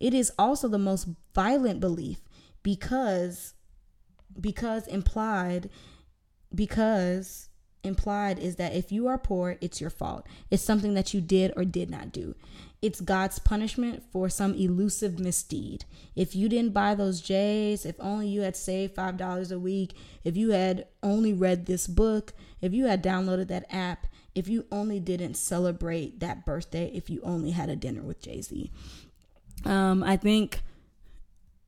It is also the most violent belief because because implied because implied is that if you are poor, it's your fault. It's something that you did or did not do. It's God's punishment for some elusive misdeed. If you didn't buy those J's, if only you had saved $5 a week, if you had only read this book, if you had downloaded that app, if you only didn't celebrate that birthday, if you only had a dinner with Jay Z. Um, I think,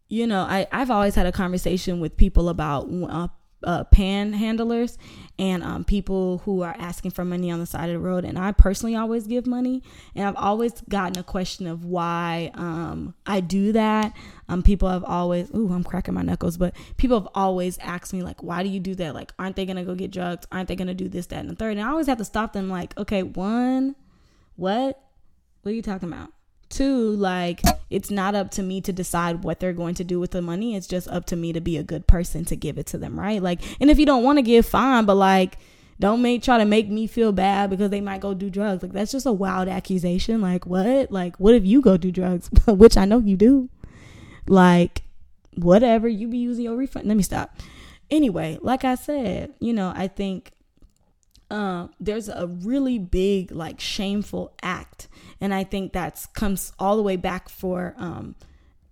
you know, I, I've always had a conversation with people about uh, uh, panhandlers and um, people who are asking for money on the side of the road. And I personally always give money. And I've always gotten a question of why um, I do that. Um, people have always, ooh, I'm cracking my knuckles, but people have always asked me, like, why do you do that? Like, aren't they going to go get drugs? Aren't they going to do this, that, and the third? And I always have to stop them, like, okay, one, what? What are you talking about? Two, like it's not up to me to decide what they're going to do with the money. It's just up to me to be a good person to give it to them, right? Like, and if you don't want to give, fine, but like, don't make try to make me feel bad because they might go do drugs. Like that's just a wild accusation. Like what? Like what if you go do drugs, [laughs] which I know you do? Like whatever you be using your refund. Let me stop. Anyway, like I said, you know, I think uh, there's a really big like shameful act. And i think that's comes all the way back for um,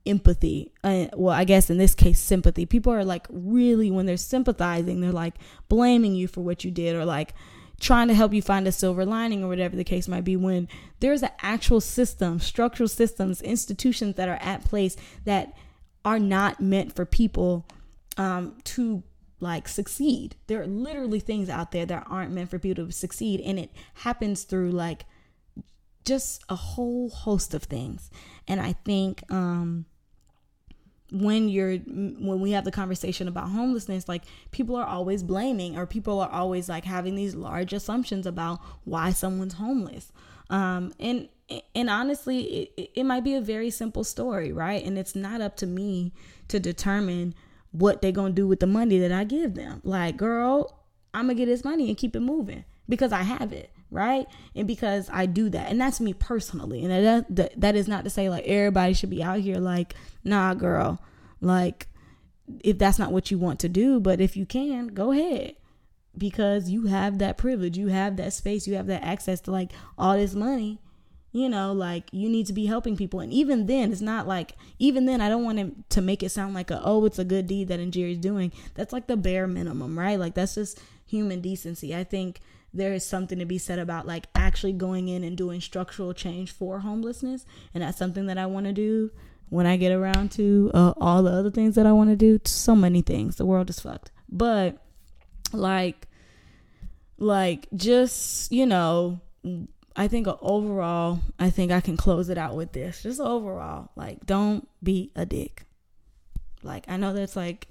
empathy. Uh, well i guess in this case sympathy. People are like really when they're sympathizing they're like blaming you for what you did or like trying to help you find a silver lining or whatever the case might be when there's an actual system structural systems institutions that are at place that are not meant for people um, to like succeed. There are literally things out there that aren't meant for people to succeed, and it happens through like just a whole host of things. And I think um when you're when we have the conversation about homelessness like people are always blaming or people are always like having these large assumptions about why someone's homeless um and and honestly it, it might be a very simple story right and it's not up to me to determine what they gonna do with the money that I give them. Like, girl, I'm gonna get this money and keep it moving because I have it, right? And because I do that, and that's me personally. And that that, that is not to say like everybody should be out here like, nah, girl, like if that's not what you want to do, but if you can, go ahead because you have that privilege, you have that space, you have that access to like all this money you know like you need to be helping people. And even then it's not like even then i don't want him to make it sound like a oh it's a good deed that is doing. That's like the bare minimum right? Like that's just human decency. I think there is something to be said about like actually going in and doing structural change for homelessness. And that's something that i want to do when i get around to uh, all the other things that i want to do. So many things. The world is fucked. But like like just you know I think overall, I think I can close it out with this. Just overall, like, don't be a dick. Like, I know that's like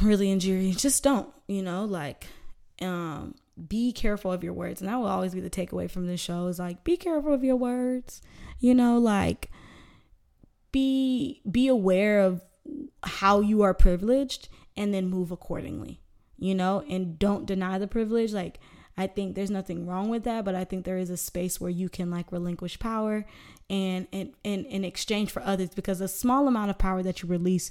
really injurious. Just don't, you know, like, um, be careful of your words. And that will always be the takeaway from this show is like, be careful of your words, you know, like, be be aware of how you are privileged and then move accordingly you know and don't deny the privilege like I think there's nothing wrong with that, but I think there is a space where you can like relinquish power and in, in exchange for others because a small amount of power that you release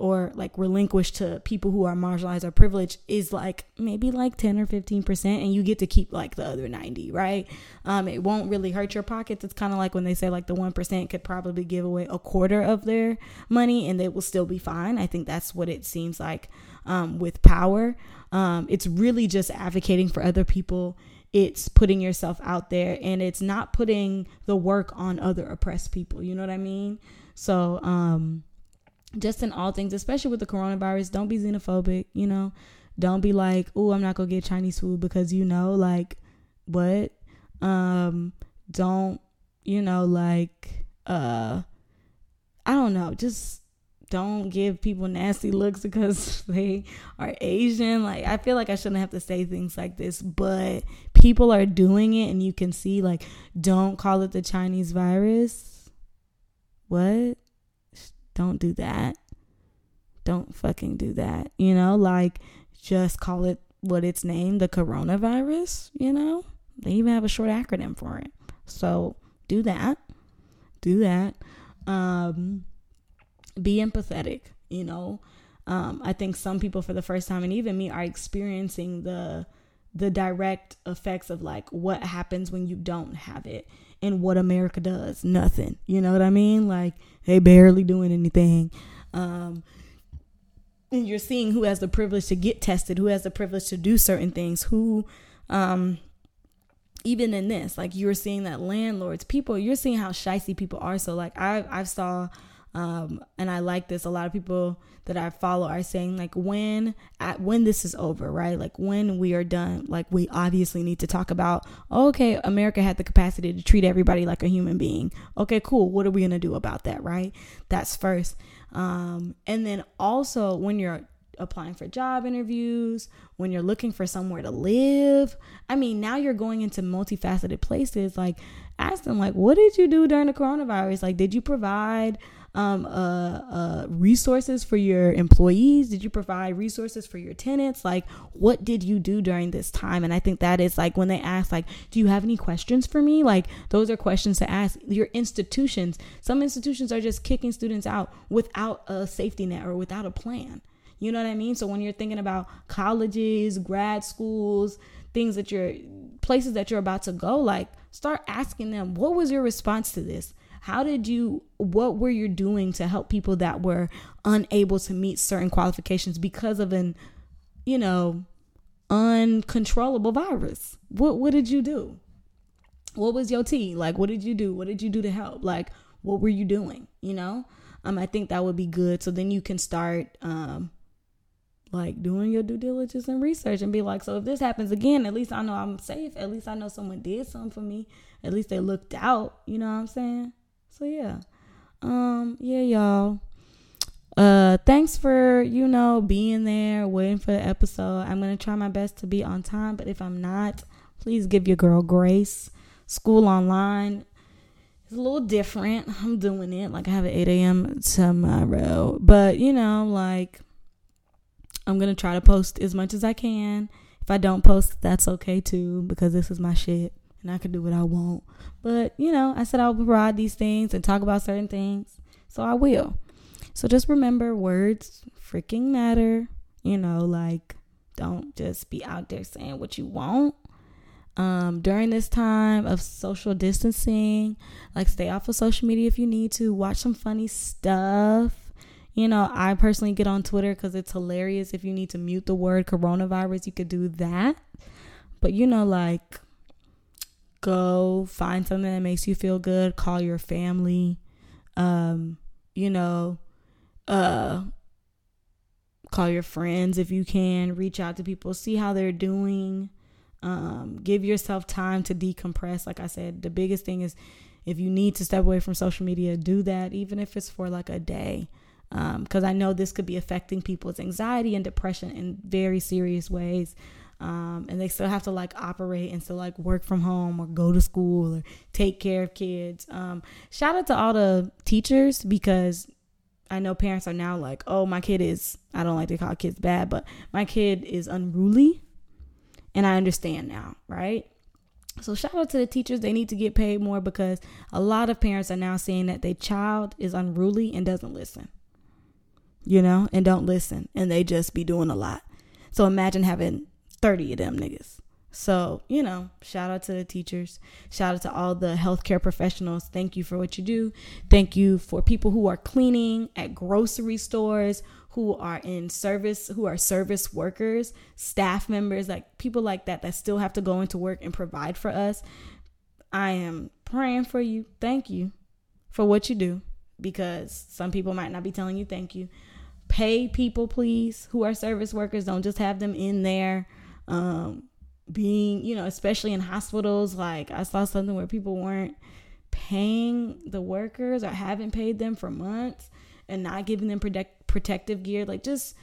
or like relinquished to people who are marginalized or privileged is like maybe like 10 or 15% and you get to keep like the other 90 right? Um, it won't really hurt your pockets. It's kind of like when they say like the 1% could probably give away a quarter of their money and they will still be fine. I think that's what it seems like um, with power. Um, it's really just advocating for other people. It's putting yourself out there and it's not putting the work on other oppressed people. You know what i mean? So um just in all things, especially with the coronavirus, don't be xenophobic, you know. Don't be like, "Oh, I'm not to get Chinese food because you know like what?" Um don't, you know, like uh I don't know, just don't give people nasty looks [laughs] because they are Asian. Like I feel like I shouldn't have to say things like this, but people are doing it and you can see like don't call it the Chinese virus. What? Don't do that. Don't fucking do that. You know, like just call it what it's named, the coronavirus, you know? They even have a short acronym for it. So do that. Do that. Um be empathetic, you know. Um, I think some people for the first time and even me are experiencing the the direct effects of like what happens when you don't have it and what America does. Nothing. You know what I mean? Like they barely doing anything. Um, and you're seeing who has the privilege to get tested, who has the privilege to do certain things, who um even in this, like you're seeing that landlords, people, you're seeing how shicey people are. So like I I saw um, and I like this. A lot of people that I follow are saying like when at when this is over, right? Like when we are done, like we obviously need to talk about okay, America had the capacity to treat everybody like a human being. Okay, cool. What are we gonna do about that, right? That's first. Um, and then also when you're applying for job interviews, when you're looking for somewhere to live. I mean, now you're going into multifaceted places. Like, ask them, like, what did you do during the coronavirus? Like, did you provide um, uh, uh, resources for your employees? Did you provide resources for your tenants? Like, what did you do during this time? And I think that is like when they ask, like, do you have any questions for me? Like, those are questions to ask your institutions. Some institutions are just kicking students out without a safety net or without a plan. You know what I mean? So when you're thinking about colleges, grad schools, things that you're places that you're about to go, like start asking them, what was your response to this? How did you, what were you doing to help people that were unable to meet certain qualifications because of an, you know, uncontrollable virus? What, what did you do? What was your tea? Like, what did you do? What did you do to help? Like, what were you doing? You know? Um, I think that would be good. So then you can start, um, like doing your due diligence and research and be like, so if this happens again, at least I know I'm safe. At least I know someone did something for me. At least they looked out. You know what I'm saying? So yeah. Um, yeah, y'all. Uh thanks for, you know, being there, waiting for the episode. I'm gonna try my best to be on time, but if I'm not, please give your girl grace. School online is a little different. [laughs] I'm doing it. Like I have an 8 a.m. tomorrow. But you know, like I'm gonna try to post as much as I can. If I don't post, that's okay too, because this is my shit and I can do what I want. But, you know, I said I'll provide these things and talk about certain things. So I will. So just remember words freaking matter. You know, like don't just be out there saying what you want. Um, during this time of social distancing, like stay off of social media if you need to. Watch some funny stuff. You know, I personally get on Twitter because it's hilarious. If you need to mute the word coronavirus, you could do that. But you know, like go find something that makes you feel good call your family um you know uh call your friends if you can reach out to people see how they're doing um give yourself time to decompress. Like i said the biggest thing is if you need to step away from social media do that even if it's for like a day because um, i know this could be affecting people's anxiety and depression in very serious ways um, and they still have to like operate and still like work from home or go to school or take care of kids. Um, shout out to all the teachers because I know parents are now like, oh, my kid is, I don't like to call kids bad, but my kid is unruly. And I understand now, right? So shout out to the teachers. They need to get paid more because a lot of parents are now saying that their child is unruly and doesn't listen. you know, and don't listen, and they just be doing a lot. So imagine having 30 of them niggas. So, you know, shout out to the teachers. Shout out to all the healthcare professionals. Thank you for what you do. Thank you for people who are cleaning at grocery stores, who are in service, who are service workers, staff members, like people like that that still have to go into work and provide for us. I am praying for you. Thank you for what you do because some people might not be telling you thank you. Pay people, please, who are service workers. Don't just have them in there. Um, being, you know, especially in hospitals. Like I saw something where people weren't paying the workers or haven't paid them for months and not giving them protect, protective gear. Like just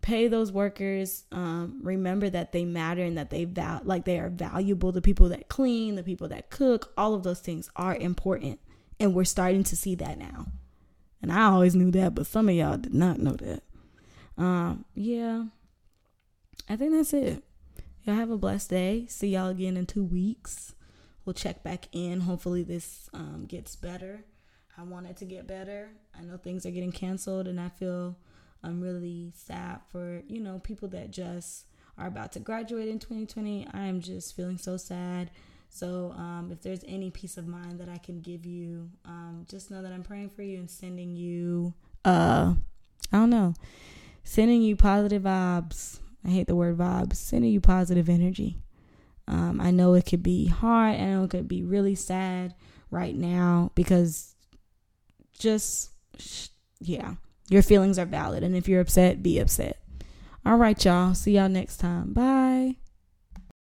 pay those workers. Um, remember that they matter and that they val- like they are valuable. The people that clean, the people that cook, all of those things are important, and we're starting to see that now. And I always knew that, but some of y'all did not know that. Um, yeah, I think that's it. Y'all have a blessed day. See y'all again in two weeks. We'll check back in. Hopefully, this um, gets better. I want it to get better. I know things are getting canceled, and I feel I'm really sad for you know people that just are about to graduate in 2020. I am just feeling so sad. So, um, if there's any peace of mind that I can give you, um, just know that I'm praying for you and sending you, uh, I don't know, sending you positive vibes I hate the word vibes, sending you positive energy. Um, I know it could be hard. I know it could be really sad right now because just, yeah, your feelings are valid. And if you're upset, be upset. All right, y'all. See y'all next time. Bye.